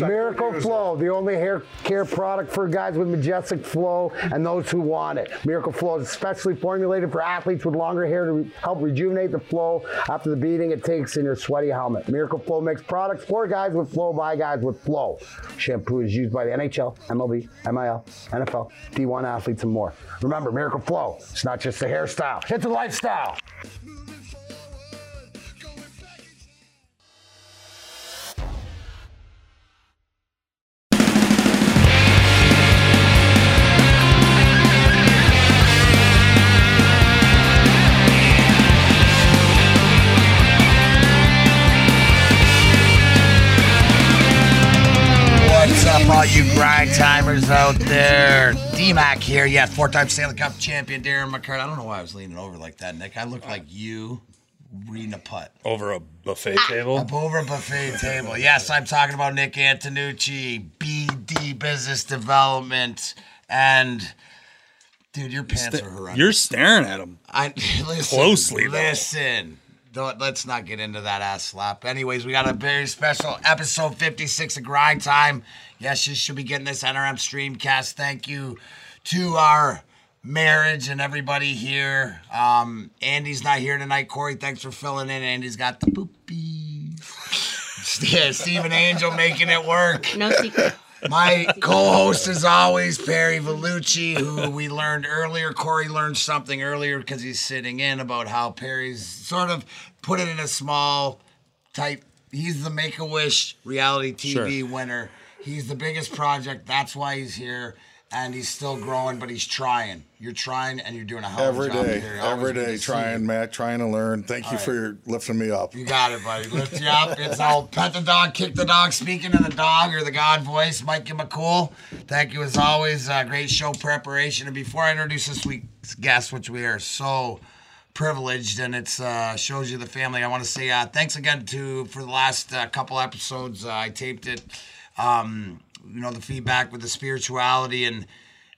Miracle Flow, the only hair care product for guys with majestic flow and those who want it. Miracle Flow is specially formulated for athletes with longer hair to re- help rejuvenate the flow after the beating it takes in your sweaty helmet. Miracle Flow makes products for guys with flow by guys with flow. Shampoo is used by the NHL, MLB, MIL, NFL, D1 athletes, and more. Remember, Miracle Flow, it's not just a hairstyle, it's a lifestyle. All you grind timers out there? DMAC here, yeah, four-time Stanley Cup champion Darren McCarty. I don't know why I was leaning over like that, Nick. I look like you reading a putt. Over a buffet table. Up over a buffet table. Yes, I'm talking about Nick Antonucci, BD Business Development, and dude, your pants are horrendous. You're staring at him. I listen, Closely, though. Listen, don't, let's not get into that ass slap. Anyways, we got a very special episode 56 of Grind Time. Yes, you should be getting this NRM Streamcast. Thank you to our marriage and everybody here. Um, Andy's not here tonight. Corey, thanks for filling in. Andy's got the poopy. yeah, Stephen Angel making it work. No secret. My co-host is always Perry Vellucci, who we learned earlier. Corey learned something earlier because he's sitting in about how Perry's sort of put it in a small type. He's the Make a Wish reality TV winner. He's the biggest project. That's why he's here, and he's still growing, but he's trying. You're trying, and you're doing a hell of a Every job day, here. Every to day, trying. Matt, trying to learn. Thank you for lifting me up. You got it, buddy. Lift you up. It's all pet the dog, kick the dog. Speaking of the dog or the God voice, Mikey McCool. Thank you as always. Uh, great show preparation. And before I introduce this week's guest, which we are so privileged and it's uh, shows you the family. I want to say uh, thanks again to for the last uh, couple episodes. Uh, I taped it. Um, you know the feedback with the spirituality and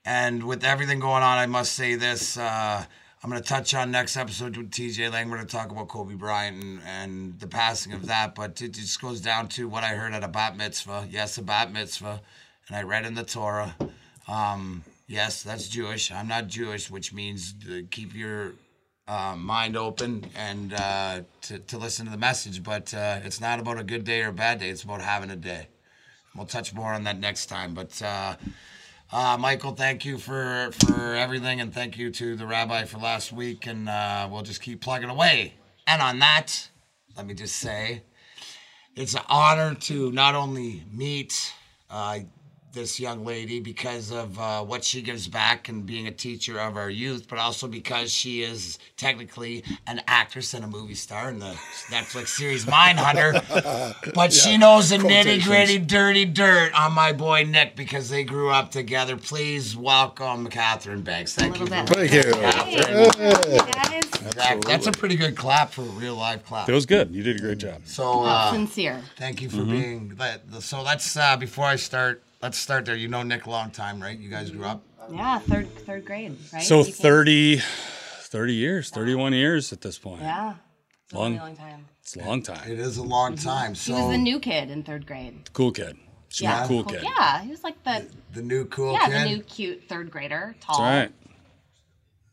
and with everything going on, I must say this. Uh, I'm going to touch on next episode with TJ Lang. We're going to talk about Kobe Bryant and, and the passing of that. But it just goes down to what I heard at a bat mitzvah. Yes, a bat mitzvah. And I read in the Torah. Um, yes, that's Jewish. I'm not Jewish, which means keep your uh, mind open and uh, to, to listen to the message. But uh, it's not about a good day or a bad day. It's about having a day. We'll touch more on that next time. But uh, uh, Michael, thank you for for everything, and thank you to the rabbi for last week. And uh, we'll just keep plugging away. And on that, let me just say, it's an honor to not only meet uh, this young lady because of uh, what she gives back and being a teacher of our youth, but also because she is technically an actress and a movie star in the Netflix series Mindhunter. But she knows the nitty gritty, dirty dirt on my boy Nick because they grew up together. Please welcome Catherine Banks. Thank you. little for- bit. Thank you. Guys, That- That's a pretty good clap for a real live clap. It was good. You did a great job. So, uh, sincere. Thank you for Mm-hmm. being that. So let's uh, before I start, let's start there. You know Nick long time, right? You guys grew up. Yeah, third third grade, right? So You 30, 30 years, 31 years at this point. Yeah. It's a Long- really long time. It's a long time. It is a long Mm-hmm. time. He So was the new kid in third grade. Cool kid. Smart, Yeah, cool kid. Yeah, he was like the the new cool yeah kid. the new cute third grader, tall. That's all right.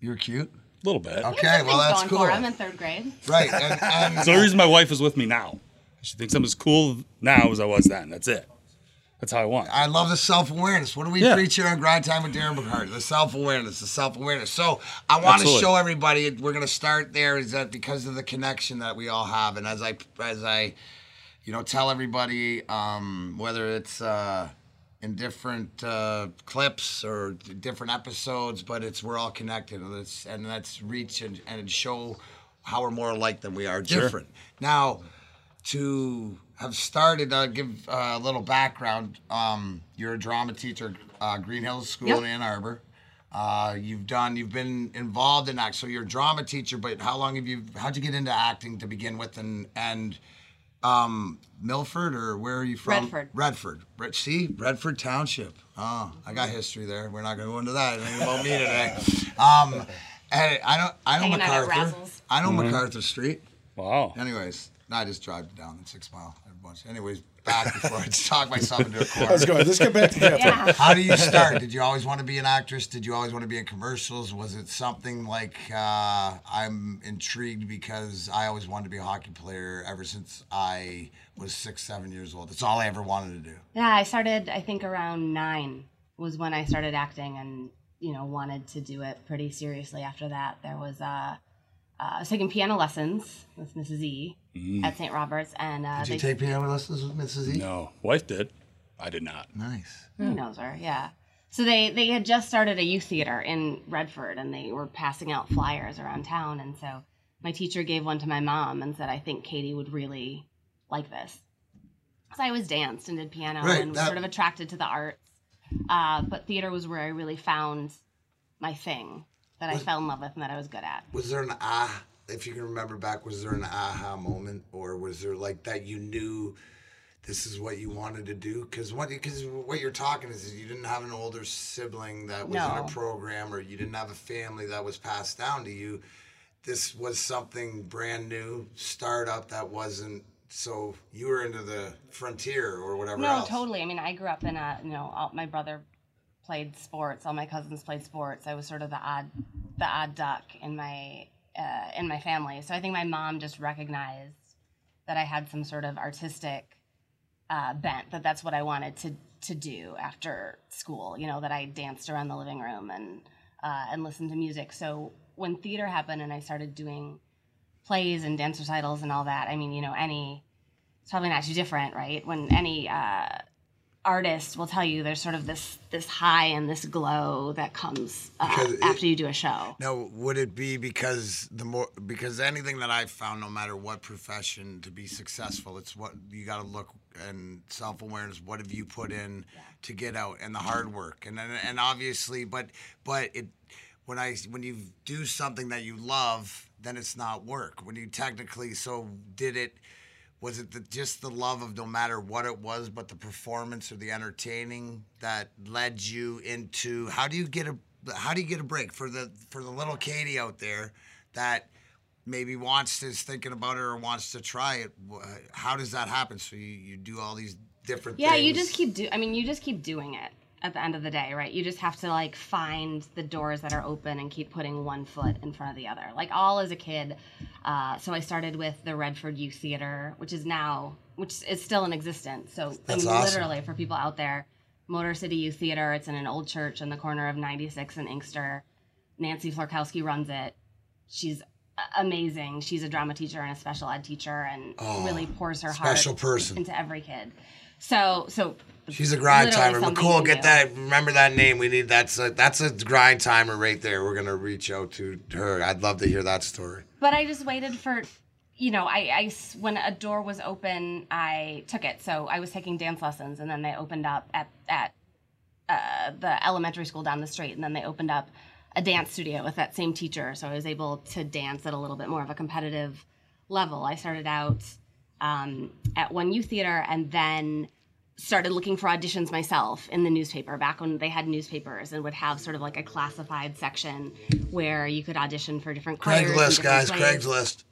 You're cute. A little bit. Okay, well that's going cool. for him in third grade. Right, and, and It's the reason my wife is with me now. She thinks I'm as cool now as I was then. That's it. That's how I want. I love the self awareness. What do we Yeah. preach here on Grind Time with Darren McCarty? The self awareness, the self awareness. So I want to show everybody. We're going to start there. Is that because of the connection that we all have, and as I as I, you know, tell everybody, um, whether it's uh, in different uh, clips or different episodes, but it's we're all connected, and let's and let's reach and, and show how we're more alike than we are different. Now to have started, uh, give uh, a little background. Um, you're a drama teacher, uh, Green Hills School Yep. in Ann Arbor. Uh, you've done, you've been involved in act. So you're a drama teacher, but how long have you? How'd you get into acting to begin with? And and um, Milford or where are you from? Redford. Redford. Red, see, Redford Township. Oh, I got history there. We're not going to go into that. It ain't about me today. Um, and I know, I know Hanging MacArthur. I know MacArthur Street. Wow. Anyways, no, I just drive down in Six Mile. a bunch. Anyways, back before I talk myself into a corner. Let's go. Let's get back to Catherine. Yeah. How do you start? Did you always want to be an actress? Did you always want to be in commercials? Was it something like uh, I'm intrigued because I always wanted to be a hockey player ever since I was six, seven years old. That's all I ever wanted to do. Yeah, I started. I think around nine was when I started acting, and you know wanted to do it pretty seriously. After that, there was uh, uh, I was taking piano lessons with Mrs. E at St. Robert's, and uh, Did you take piano lessons with Mrs. E? No, wife did. I did not. Nice. He knows her, yeah. So they they had just started a youth theater in Redford, and they were passing out flyers around town. And so my teacher gave one to my mom and said, "I think Katie would really like this." So I always danced and did piano Right, and was that- sort of attracted to the arts. Uh, but theater was where I really found my thing that I fell in love with and that I was good at. Was there an ah? If you can remember back, was there an aha moment, or was there like that you knew this is what you wanted to do? Because what because what you're talking is you didn't have an older sibling that was in a program, or you didn't have a family that was passed down to you. This was something brand new, startup that wasn't. So you were into the frontier or whatever No, else. totally. I mean, I grew up in a, you know, all, my brother played sports. All my cousins played sports. I was sort of the odd, the odd duck in my, uh, in my family. So I think my mom just recognized that I had some sort of artistic uh, bent. That that's what I wanted to to do after school. You know, that I danced around the living room and uh, and listened to music. So when theater happened and I started doing plays and dance recitals and all that, I mean, you know, any it's probably not too different, right? When any uh, artist will tell you there's sort of this this high and this glow that comes uh, it- after you do a show. Now, would it be because the more because anything that I've found, no matter what profession, to be successful, it's what you got to look and self awareness. What have you put in to get out, and the hard work, and and, and obviously, but but it when I when you do something that you love, then it's not work. When you technically, so did it. Was it the, just the love of no matter what it was, but the performance or the entertaining that led you into? How do you get a how do you get a break for the for the little Katie out there that maybe wants to is thinking about it or wants to try it? How does that happen? So you, you do all these different Yeah, things. you just keep do. I mean, you just keep doing it. At the end of the day, right? You just have to like find the doors that are open and keep putting one foot in front of the other. Like all as a kid. Uh, so I started with the Redford Youth Theater, which is now, which is still in existence. So I mean, awesome. literally for people out there, Motor City Youth Theater. It's in an old church in the corner of 96 and Inkster. Nancy Florkowski runs it. She's amazing. She's a drama teacher and a special ed teacher, and really pours her heart Oh, person. into every kid. So, so She's a grind timer. McCool, get that. Remember that name. We need that's a, that's a grind timer right there. We're gonna reach out to her. I'd love to hear that story. But I just waited for, you know, I when a door was open, I took it. So I was taking dance lessons, and then they opened up at at uh, the elementary school down the street, and then they opened up a dance studio with that same teacher. So I was able to dance at a little bit more of a competitive level. I started out um, at one youth theater, and then started looking for auditions myself in the newspaper back when they had newspapers and would have sort of like a classified section where you could audition for different Craigslist, guys. Craigslist.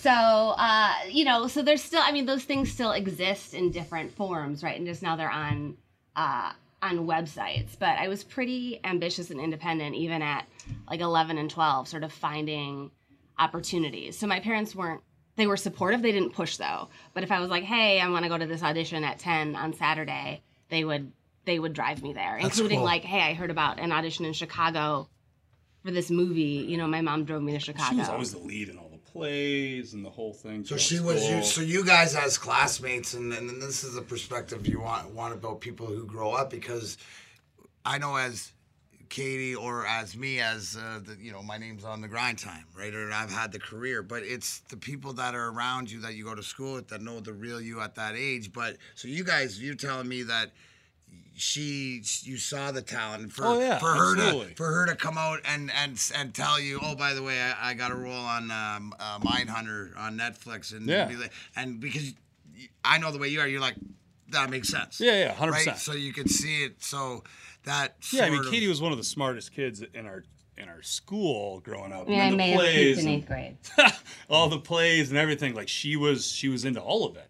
So, uh, you know, so there's still, I mean, those things still exist in different forms, right? And just now they're on, uh, on websites. But I was pretty ambitious and independent, even at like 11 and 12, sort of finding opportunities. So my parents weren't, they were supportive. They didn't push though. But if I was like, hey, I want to go to this audition at 10 on Saturday, they would, they would drive me there, including cool. like, hey, I heard about an audition in Chicago for this movie. You know, my mom drove me to Chicago. She was always the lead in all the plays and the whole thing. So she was you. So you guys as classmates, and and this is a perspective you want want about people who grow up because I know as Katie or as me as uh, the you know my name's on the grind time right or I've had the career but it's the people that are around you that you go to school with that know the real you at that age but so you guys you're telling me that she you saw the talent for Oh, yeah, for her absolutely. to for her to come out and and and tell you oh by the way I, I got a role on um, uh, Mindhunter on Netflix and Yeah. be like- and because I know the way you are you're like that makes sense Yeah, yeah, 100%. right so you could see it so that Yeah, I mean, of- Katie was one of the smartest kids in our in our school growing up. I mean, I and may the have peaked plays, in eighth grade. all the plays and everything. Like she was, she was into all of it.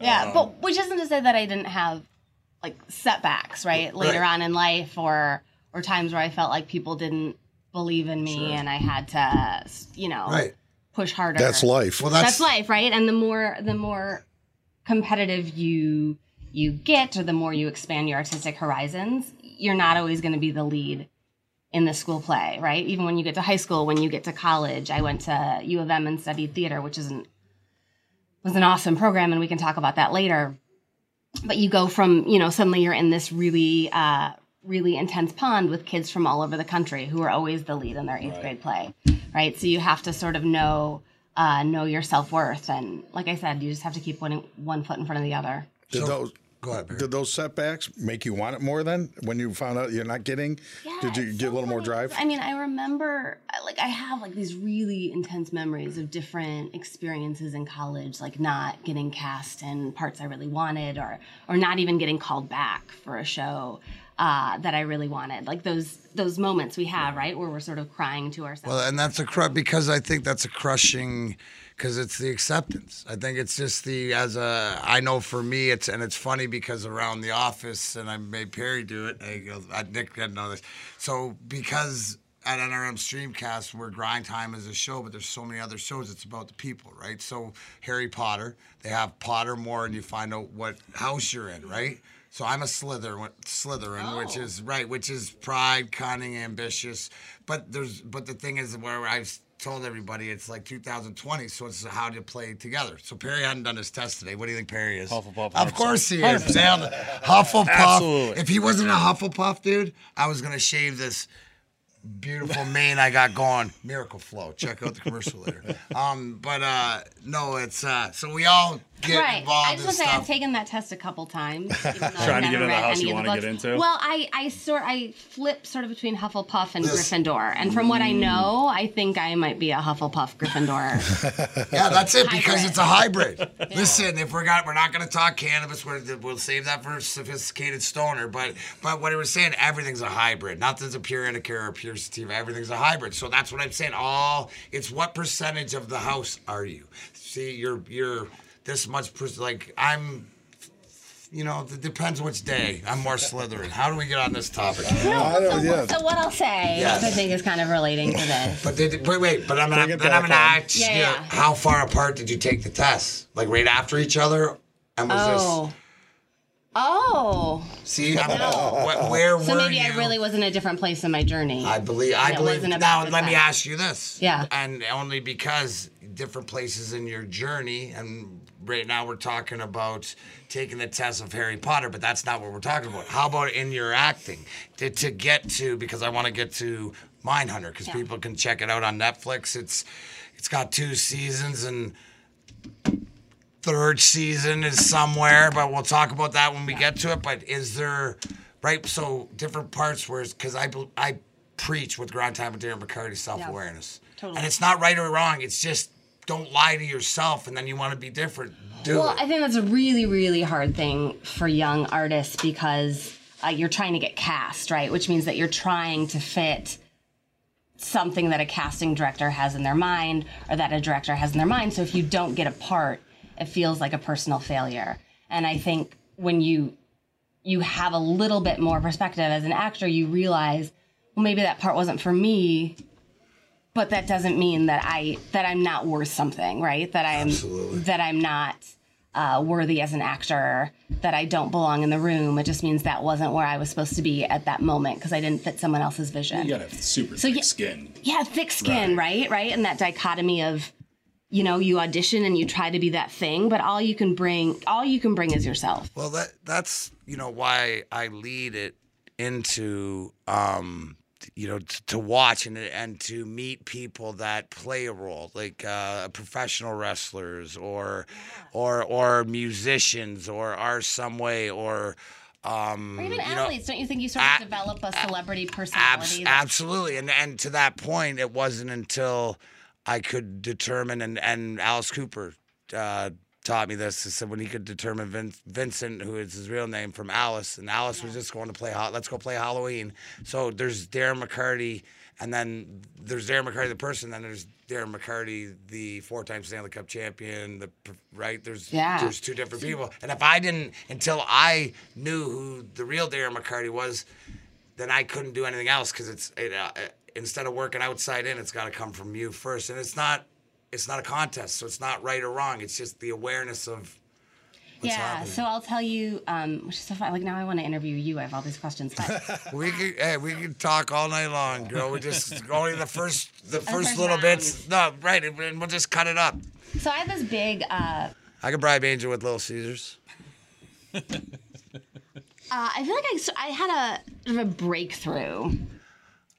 Yeah, Um, but which isn't to say that I didn't have like setbacks, right? Later Right. on in life or or times where I felt like people didn't believe in me and I had to, you know, Right. push harder. That's life. Well, That's that's, life, right? And the more the more competitive you you get or the more you expand your artistic horizons, you're not always going to be the lead in the school play, right? Even when you get to high school, when you get to college, I went to U of M and studied theater, which is an was an awesome program, and we can talk about that later. But you go from, you know, suddenly you're in this really, uh, really intense pond with kids from all over the country who are always the lead in their eighth grade play, right? So you have to sort of know, uh, know your self worth, and like I said, you just have to keep one one foot in front of the other. Did those go ahead, Barry. did those setbacks make you want it more then when you found out you're not getting? did you get a little more drive? I mean, I remember, like, I have like these really intense memories of different experiences in college, like not getting cast in parts I really wanted, or or not even getting called back for a show uh, that I really wanted. Like those those moments we have, right, where we're sort of crying to ourselves. Well, and that's a cru- because I think that's a crushing because it's the acceptance. I think it's just the as a I know for me it's and it's funny because around the office and I made Perry do it. I go, I, Nick didn't know this. So because at NRM Streamcast we're grind time as a show, but there's so many other shows. It's about the people, right? So Harry Potter, they have Pottermore, and you find out what house you're in, right? So I'm a Slytherin, Slytherin, which Oh. is right, which is pride, cunning, ambitious. But there's, but the thing is, where I've told everybody, it's like 2020, so it's how to play together. So Perry hadn't done his test today. What do you think Perry is? Hufflepuff, Of course he is. 100%. Nailed it. Hufflepuff. Absolutely. If he wasn't a Hufflepuff dude, I was gonna shave this beautiful mane I got going. Miracle Flow. Check out the commercial later. Um, but uh, no, it's uh, so we all get right. involved I in just want to say. I've taken that test a couple times. I've Trying to get never into the read house any you of the wanna get books. into? Well, I I sort I flip sort of between Hufflepuff and This- Gryffindor, and from what I mm. know, I think I might be a Hufflepuff Gryffindor. Yeah, that's it because Hybrid. it's a hybrid. Listen, if we're got, we're not going to talk cannabis. We're, we'll save that for sophisticated stoner. But but what I was saying, everything's a hybrid. Not that it's a pure indica or a pure sativa. Everything's a hybrid. So that's what I'm saying. All it's what percentage of the house are you? See, you're you're this much. Per, like I'm. You know, it depends which day. I'm more Slytherin. How do we get on this topic? I don't- yeah. So what I'll say, Yes. I think is kind of relating to this. But did, wait, wait. But I'm gonna, Bring then I'm back gonna on. ask Yeah, you, yeah. how far apart did you take the tests? Like right after each other? And was Oh. Oh. See, I'm, wh- where So were maybe you? I really was in a different place in my journey. I believe. I It believe. wasn't Now, about the let me ask you this. Yeah. And only because different places in your journey, and right now we're talking about taking the test of Harry Potter, but that's not what we're talking about. How about in your acting? To, to get to, because I want to get to Mindhunter, because Yeah. people can check it out on Netflix. It's it's got two seasons and third season is somewhere, but we'll talk about that when we get to it. But is there, right? So different parts where, because I I preach with Grind Time with Darren McCarty self awareness, totally. and it's not right or wrong. It's just don't lie to yourself, and then you want to be different. Do Well, it. I think that's a really, really hard thing for young artists because uh, you're trying to get cast, right? Which means that you're trying to fit something that a casting director has in their mind or that a director has in their mind. So if you don't get a part, it feels like a personal failure. And I think when you you have a little bit more perspective as an actor, you realize, well, maybe that part wasn't for me, but that doesn't mean that I that I'm not worth something, right? That I'm Absolutely. that I'm not uh, worthy as an actor, that I don't belong in the room. It just means that wasn't where I was supposed to be at that moment because I didn't fit someone else's vision. You gotta have super So thick yeah- skin. Yeah, thick skin, right. right? And that dichotomy of, you know, you audition and you try to be that thing, but all you can bring, all you can bring is yourself. Well, that that's you know why I lead it into um, you know t- to watch and and to meet people that play a role, like uh, professional wrestlers or or or musicians or are some way or. Um, Or even you know, athletes, don't you think you sort of a- develop a celebrity personality? that- absolutely, and and to that point, it wasn't until I could determine and and Alice Cooper uh, taught me this. He said when he could determine Vin- Vincent, who is his real name, from Alice, and Alice was just going to play. Let's go play Halloween. So there's Darren McCarty, and then there's Darren McCarty the person. Then there's Darren McCarty, the four-time Stanley Cup champion. The right there's Yeah. there's two different people. And if I didn't until I knew who the real Darren McCarty was, then I couldn't do anything else because it's it, uh, instead of working outside in, it's got to come from you first, and it's not it's not a contest, so it's not right or wrong. It's just the awareness of what's yeah. happening. So I'll tell you, um, which is so fun. Like now, I want to interview you. I have all these questions. But we could hey, we could talk all night long, girl. We just only the first the first first little round. bits. No, right, and we'll just cut it up. so I have this big. Uh, I could bribe Angel with Little Caesars. Uh, I feel like I, so I had a sort of a breakthrough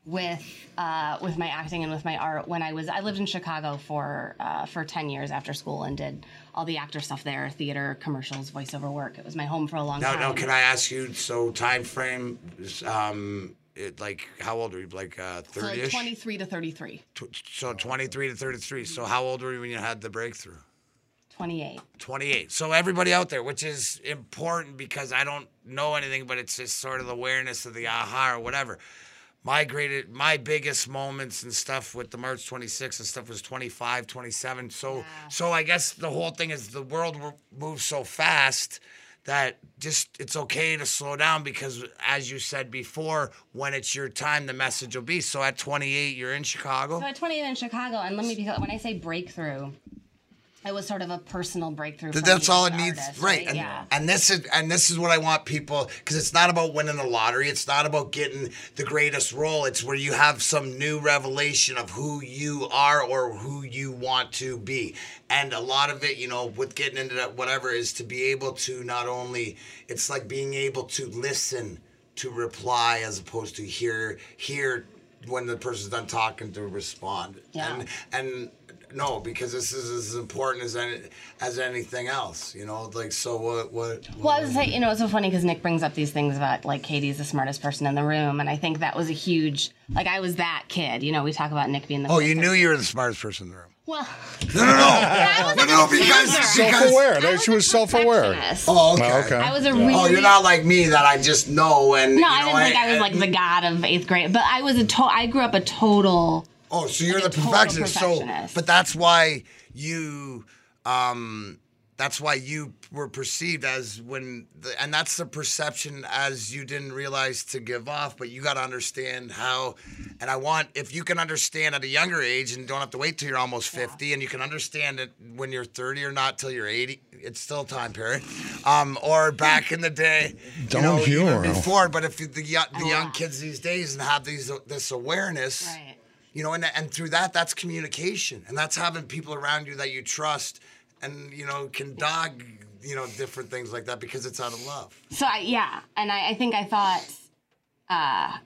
with uh, with my acting and with my art when I was I lived in Chicago for uh, for ten years after school and did all the actor stuff there, theater, commercials, voiceover work. It was my home for a long Now, time. now, can I ask you? So time frame, um, it, like how old are you? Like uh, So twenty three to thirty three. So twenty-three to thirty-three. So how old were you when you had the breakthrough? 28. 28. So everybody out there, which is important because I don't know anything, but it's just sort of the awareness of the aha or whatever. My greatest, my biggest moments and stuff with the March 26th and stuff was 25, 27. So, so I guess the whole thing is the world wo- moves so fast that just it's okay to slow down because as you said before, when it's your time, the message will be. So at 28, you're in Chicago. So at 28 in Chicago, and let me be when I say breakthrough, it was sort of a personal breakthrough. That's all it needs, artist, right? And, yeah. and this is and this is what I want people because it's not about winning the lottery. It's not about getting the greatest role. It's where you have some new revelation of who you are or who you want to be. And a lot of it, you know, with getting into that whatever is to be able to not only it's like being able to listen to reply as opposed to hear hear when the person's done talking to respond. Yeah. And and no, because this is as important as any, as anything else. You know, like so. What? What? Well, I was say, you know, it's so funny because Nick brings up these things about like Katie's the smartest person in the room, and I think that was a huge like I was that kid. You know, we talk about Nick being the oh, you knew you were the smartest person in the room. well, No, no, no, I no, no, because because. Self-aware. I That was she was self-aware. Oh, okay. Oh, okay. I was a really Oh, you're not like me that I just know and. no, you I know, didn't think I was like the god of eighth grade, but I was a to- I grew up a total. Oh, so you're Like the total perfectionist. So, but that's why you, um, that's why you were perceived as when, the, and that's the perception as you didn't realize to give off. But you got to understand how, and I want if you can understand at a younger age and don't have to wait till you're almost fifty, and you can understand it when you're thirty or not till you're eighty. It's still time period, um, or back in the day, you Don't know, humor even 'em. before. But if you- the young, the young kids these days and have these this awareness Right. You know and, and through that that's communication and that's having people around you that you trust and you know can dog you know different things like that because it's out of love So I, yeah, and I, I think I thought uh,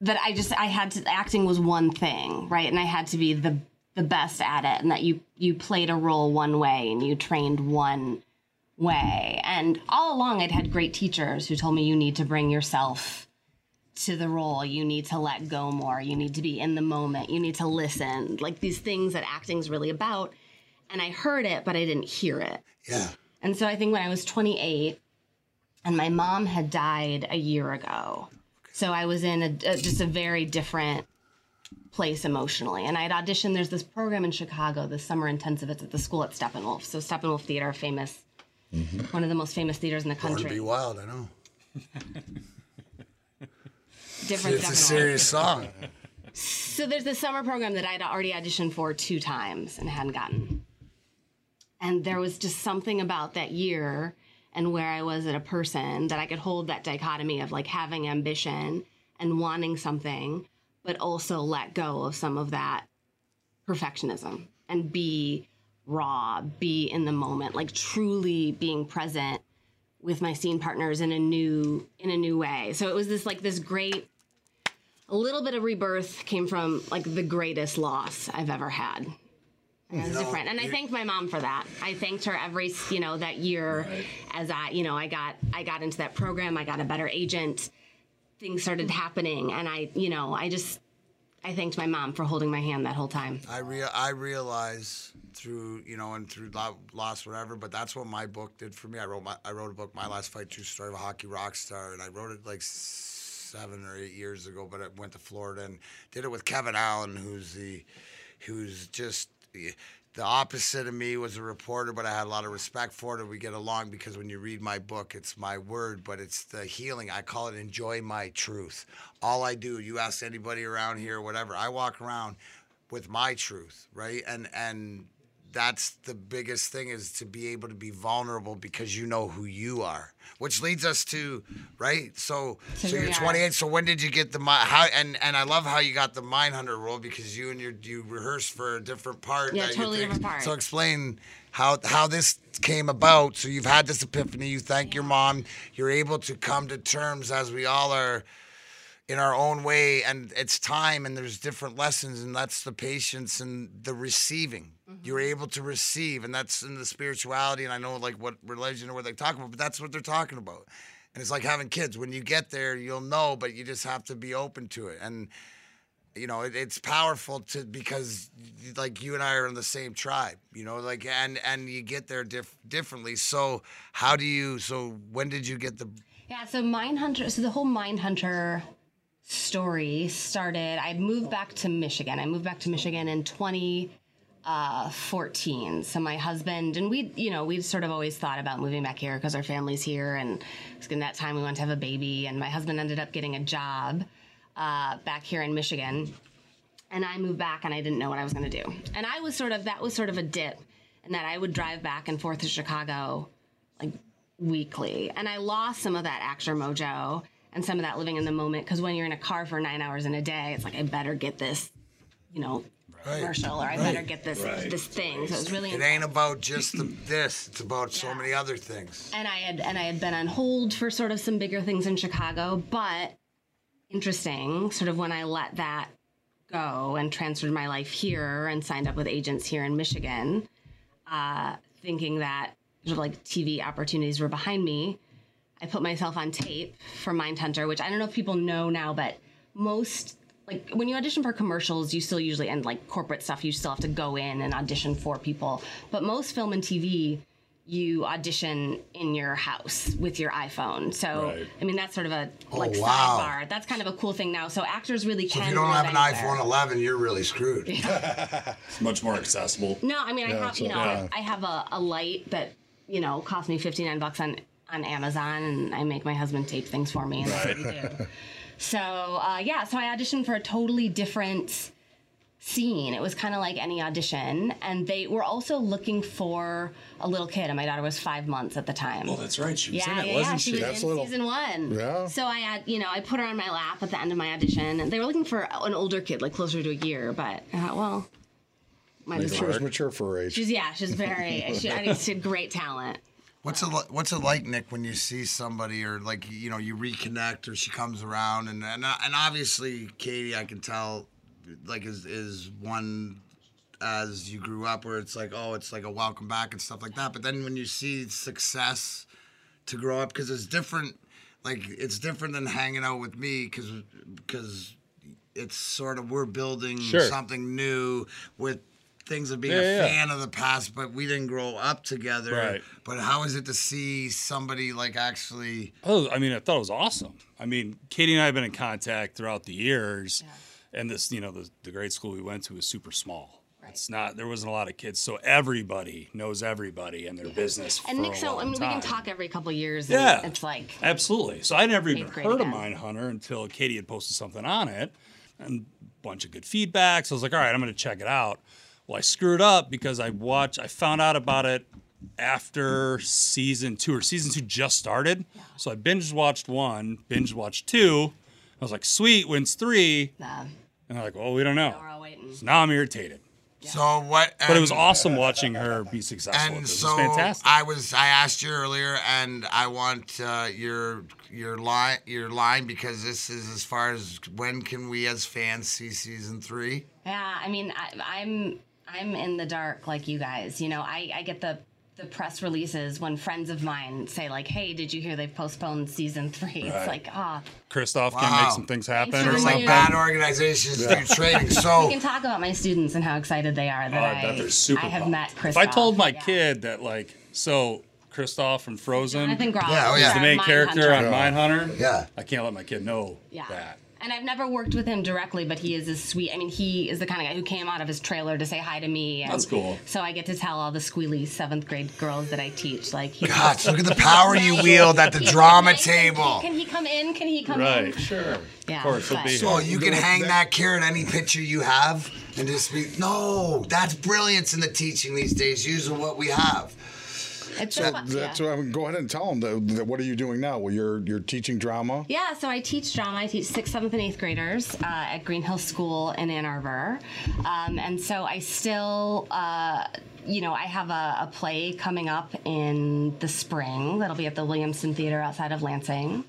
that I just I had to acting was one thing, right? And I had to be the the best at it, and that you you played a role one way and you trained one way. And all along, I'd had great teachers who told me you need to bring yourself to the role. You need to let go more. You need to be in the moment. You need to listen. Like these things that acting's really about. And I heard it, but I didn't hear it. yeah And so I think when I was 28 and my mom had died a year ago. So I was in a, a- just a very different place emotionally. And I'd auditioned, there's this program in Chicago, the summer intensive, it's at the school at Steppenwolf. So Steppenwolf Theater, famous, mm-hmm. one of the most famous theaters in the Born to country. be wild i know Different it's a serious song So there's this summer program that I'd already auditioned for two times and hadn't gotten. And there was just something about that year and where I was as a person that I could hold that dichotomy of like having ambition and wanting something, but also let go of some of that perfectionism and be raw, be in the moment, like truly being present with my scene partners in a new in a new way. So it was this like this great a little bit of rebirth came from like the greatest loss I've ever had. And It's know, different, and I thanked my mom for that. I thanked her every, you know, that year as I, you know, I got, I got into that program. I got a better agent. Things started happening, and I, you know, I just, I thanked my mom for holding my hand that whole time. I real I realize through you know and through loss whatever, but that's what my book did for me. I wrote my I wrote a book, My Last Fight, True Story of a Hockey Rock Star, and I wrote it like seven or eight years ago. But I went to Florida and did it with Kevin Allen, who's the who's just the opposite of me was a reporter, but I had a lot of respect for it. We get along because when you read my book, it's my word, but it's the healing. I call it enjoy my truth. All I do, you ask anybody around here, whatever, I walk around with my truth, right? And and that's the biggest thing is to be able to be vulnerable because you know who you are which leads us to right so so, here you're we are. 28 so when did you get the how and and i love how you got the Mindhunter role because you and your you rehearsed for a different part Yeah, totally different part. so explain how how this came about so you've had this epiphany you thank your mom you're able to come to terms as we all are in our own way and it's time and there's different lessons and that's the patience and the receiving Mm-hmm. you're able to receive and that's in the spirituality and i know like what religion or what they talk about but that's what they're talking about and it's like having kids when you get there you'll know but you just have to be open to it and you know it, it's powerful to because like you and i are in the same tribe you know like and and you get there diff- differently so how do you so when did you get the Yeah, so Mindhunter, so the whole Mindhunter story started. I moved back to Michigan. I moved back to Michigan in 2014. So my husband and we, you know, we've sort of always thought about moving back here because our family's here, and in that time we wanted to have a baby. And my husband ended up getting a job uh, back here in Michigan, and I moved back, and I didn't know what I was going to do. And I was sort of that was sort of a dip, and that I would drive back and forth to Chicago like weekly. And I lost some of that actor mojo and some of that living in the moment because when you're in a car for nine hours in a day, it's like I better get this, you know, commercial or I better get this this thing. So it was really it ain't about just the, this it's about so many other things and I had and I had been on hold for sort of some bigger things in Chicago, but interesting, sort of when I let that go and transferred my life here and signed up with agents here in Michigan, uh, thinking that sort of like TV opportunities were behind me. I put myself on tape for Mindhunter, which I don't know if people know now, but most like when you audition for commercials, you still usually and like corporate stuff, you still have to go in and audition for people. But most film and TV, you audition in your house with your iPhone. So Right. I mean that's sort of a oh, like Oh, wow. sidebar. That's kind of a cool thing now. So actors really can. if you don't live have an anywhere. iphone 11 you're really screwed It's much more accessible. No, I mean I have so- you know yeah. I have a, a light that you know cost me fifty nine bucks on on Amazon, and I make my husband tape things for me, and that's what we do. So uh, yeah, so I auditioned for a totally different scene. It was kind of like any audition, and they were also looking for a little kid, and my daughter was five months at the time. Oh, that's right. She was Yeah, in it, yeah, wasn't yeah. she? She was That's in little- season one. Yeah. So I had, you know, I put her on my lap at the end of my audition, and they were looking for an older kid, like closer to a year. But I thought, well, might as She was mature for her age. She's yeah, she's very. she, I think she had great talent. What's it li- What's it like, Nick, when you see somebody or like you know you reconnect or she comes around and and, and obviously Katie, I can tell, like is is one as you grew up where it's like oh it's like a welcome back and stuff like that. But then when you see success to grow up because it's different, like it's different than hanging out with me because because it's sort of we're building Sure. something new with things of being Yeah, a yeah. fan of the past, but we didn't grow up together. Right. But how is it to see somebody like actually? Oh, I mean, I thought it was awesome. I mean, Katie and I have been in contact throughout the years, and this, you know, the, the grade school we went to was super small. It's not. There wasn't a lot of kids, so everybody knows everybody and their business. And for Nick, so I long mean, we can talk every couple years. Yeah. And it's like Absolutely. So I never even Eighth grade heard of Mindhunter until Katie had posted something on it and a bunch of good feedback. So I was like, all right, I'm going to check it out. Well, I screwed up because I watched, I found out about it after season two, or season two just started. So I binge watched one, binge watched two. I was like, sweet, wins three. uh, And they're like, well, we don't know. we're all waiting. So now I'm irritated. So what? But it was awesome watching her be successful. And it. It was so fantastic. I was. I asked you earlier, and I want uh, your your line your line because this is as far as when can we as fans see season three? Yeah, I mean, I, I'm I'm in the dark like you guys. You know, I, I get the the press releases when friends of mine say like, "Hey, did you hear they've postponed season three? It's like, ah, Kristoff can make some things happen or for something. like bad organizations do trading. So we can talk about my students and how excited they are that Oh, I I, bet they're super I have pumped. met Chris. If I told my kid that, like, so Kristoff from Frozen Jonathan Groff, Yeah, oh, yeah. is the main character on Mindhunter, Yeah. I can't let my kid know Yeah. that. And I've never worked with him directly, but he is a sweet. I mean, he is the kind of guy who came out of his trailer to say hi to me. And That's cool. So I get to tell all the squealy seventh grade girls that I teach, like, he's God, look at the power you wield at the drama table. Can he come in? Can he come Right, in? sure. Yeah, of course, he'll but- be So here. you can hang that carrot any picture you have and just be no. That's brilliance in the teaching these days, using what we have. It's That, so fun. that's yeah. what I'm, go ahead and tell them that, that what are you doing now? Well, you're you're teaching drama. Yeah, so I teach drama. I teach sixth, seventh, and eighth graders uh, at Green Hill School in Ann Arbor, um, and so I still, uh, you know, I have a, a play coming up in the spring that'll be at the Williamson Theater outside of Lansing.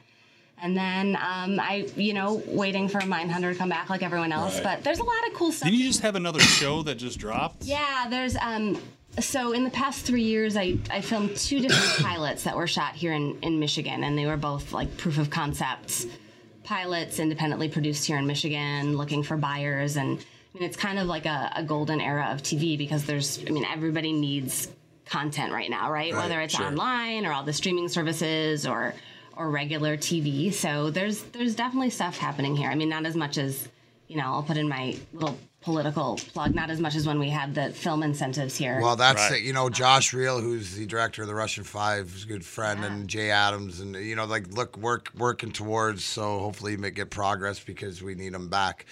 And then um, I, you know, waiting for Mindhunter to come back like everyone else. Right. But there's a lot of cool stuff. Didn't you just have another show that just dropped? Yeah, there's um so in the past three years I, I filmed two different pilots that were shot here in, in Michigan and they were both like proof of concepts pilots independently produced here in Michigan looking for buyers and I mean it's kind of like a, a golden era of TV because there's I mean everybody needs content right now, right? Whether it's sure. online or all the streaming services or or regular TV. So there's there's definitely stuff happening here. I mean not as much as you know, I'll put in my little political plug, not as much as when we had the film incentives here. Well, that's Right. it. You know, Josh Riehl, who's the director of the Russian Five, is a good friend, and Jay Adams, and you know, like look, work, working towards. So hopefully, you may get progress because we need them back.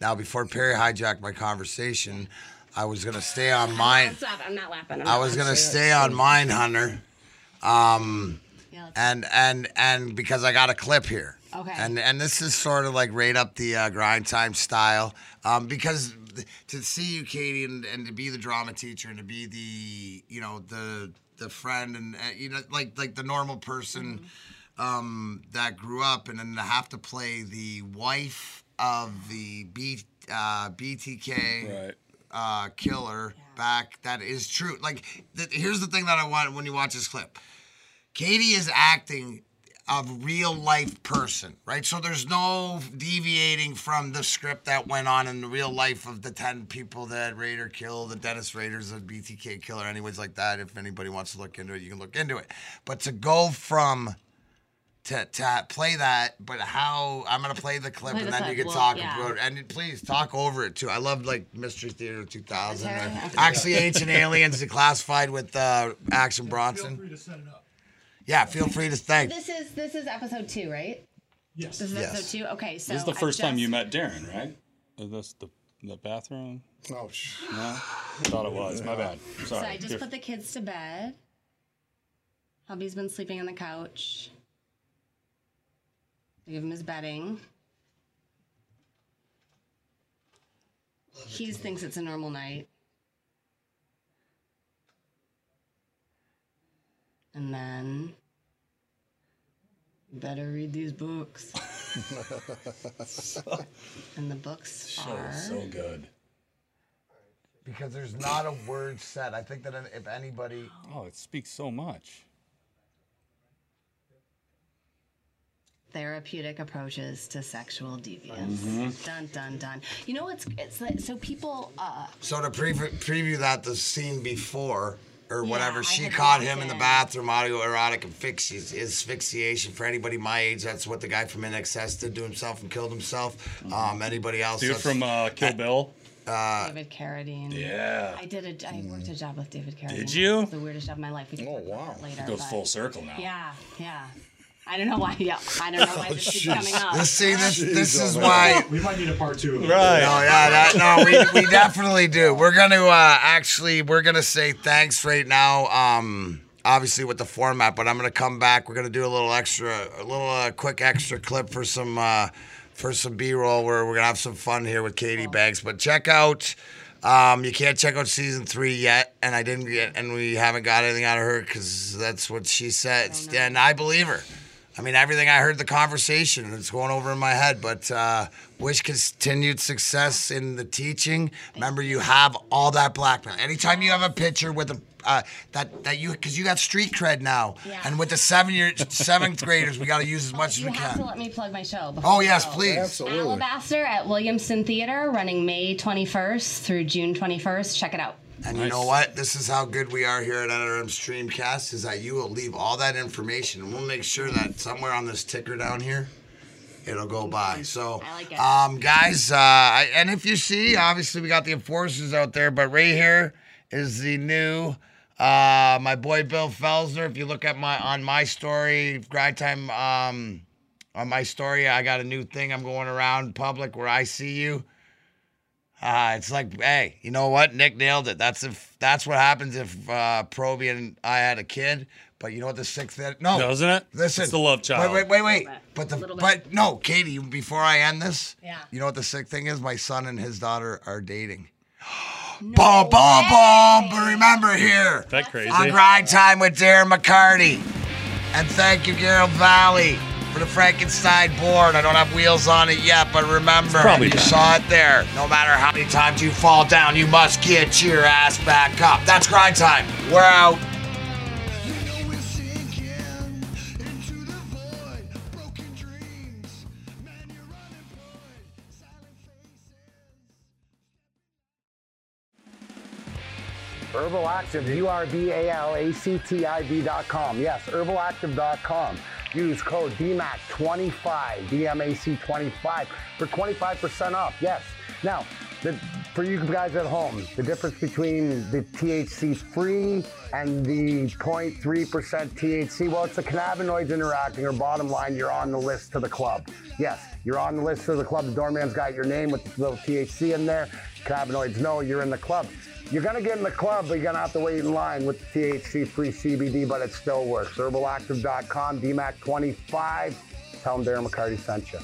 Now, before Perry hijacked my conversation, I was gonna stay on mine. Stop, I'm not laughing. I'm I was gonna stay on Mindhunter. Um, Yeah, and and and because I got a clip here. Okay. And and this is sort of like right up the uh, grind time style, um, because th- to see you, Katie, and, and to be the drama teacher and to be the you know the the friend and uh, you know like like the normal person um, that grew up and then to have to play the wife of the B, uh, BTK Right. uh, killer back. That is true. Like, th- here's the thing that I want when you watch this clip. Katie is acting a real life person, right? So there's no deviating from the script that went on in the real life of the 10 people that Rader killed, the Dennis Raders, the BTK killer, anyways like that. If anybody wants to look into it, you can look into it. But to go from to, to play that, but how I'm gonna play the clip Play and the then you can well, talk yeah. about it. And please talk over it too. I love like Mystery Theater 2000. Okay. actually, Ancient Aliens classified with uh, Action Bronson. Yeah, feel free to thank. This is this is episode two, right? Yes. This is Yes. episode two. Okay, so This is the I first time you met Darren, right? Is this the the bathroom? Oh, sh- No, I thought it was. My bad. Sorry. So I just Here- put the kids to bed. Hubby's been sleeping on the couch. I give him his bedding. He thinks it's a normal night. And then better read these books. and the books so are so good. Because there's not a word said. I think that if anybody. Oh, it speaks so much. therapeutic approaches to sexual deviance. Dun dun dun. You know what's it's like so people uh So to pre- preview that, the scene before. Or whatever, I she caught him in the it. bathroom, autoerotic asphyxi- asphyxiation. For anybody my age, that's what the guy from INXS did to himself and killed himself. Um, anybody else? Dude that's- from uh, Kill Bill. Uh, David Carradine. Yeah. I did a I worked a job with David Carradine. Did you? It was the weirdest job of my life. We can Oh, talk wow. later. It goes but- full circle now. Yeah, yeah. I don't know why. Yeah, I don't know why this keeps coming up. This see, this this is oh, why We might need a part two. Of Right. No, yeah, that, no, we, we definitely do. We're gonna uh, actually we're gonna say thanks right now. Um, obviously with the format, but I'm gonna come back. We're gonna do a little extra, a little uh, quick extra clip for some uh, for some B-roll where we're gonna have some fun here with Katie Banks. But check out. Um, you can't check out season three yet, and I didn't get, and we haven't got anything out of her because that's what she said, and I believe her. I mean, everything I heard the conversation, it's going over in my head. But uh, wish continued success in the teaching. Remember, you have all that blackmail. Anytime you have a picture with a, uh, that that you because you got street cred now, Yeah. and with the seven year seventh graders, we got to use as much as we You we have to can. let me plug my show. before Oh yes, go. please. Absolutely. Alabaster at Williamson Theater, running May 21st through June 21st. Check it out. And you know what? This is how good we are here at NRM Streamcast is that you will leave all that information and we'll make sure that somewhere on this ticker down here it'll go by. So I like it. um guys, uh I, and if you see, obviously we got the enforcers out there, but right here is the new uh my boy Bill Felsner. If you look at my on my story, grind time um on my story, I got a new thing I'm going around public where I see you. Uh, it's like, hey, you know what? Nick nailed it. That's if that's what happens if uh, Proby and I had a kid. But you know what the sick thing? No, Doesn't it? Listen, It's the love child. Wait, wait, wait, wait. But the but no, Katie. Before I end this, Yeah. You know what the sick thing is? My son and his daughter are dating. Boom, boom, boom. But remember here That crazy. on Grind Time with Darren McCarty, and thank you, Gerald Valley. For the Frankenstein board, I don't have wheels on it yet, but remember, probably you done. saw it there. No matter how many times you fall down, you must get your ass back up. That's grind time. We're out. Urbal Activ, U-R-B-A-L-A-C-T-I-V dot com. Yes, urbalactiv.com. Use code DMAC25, D-M-A-C 25 for 25% off. Yes. Now, the, for you guys at home, the difference between the THC free and the 0.3% THC, well, it's the cannabinoids interacting, or bottom line, you're on the list to the club. Yes, you're on the list to the club. The doorman's got your name with the little THC in there. Cannabinoids know you're in the club. You're gonna get in the club, but you're gonna have to wait in line with the THC free CBD, but it still works. Urbalactiv.com, DMAC25. Tell them Darren McCarty sent you.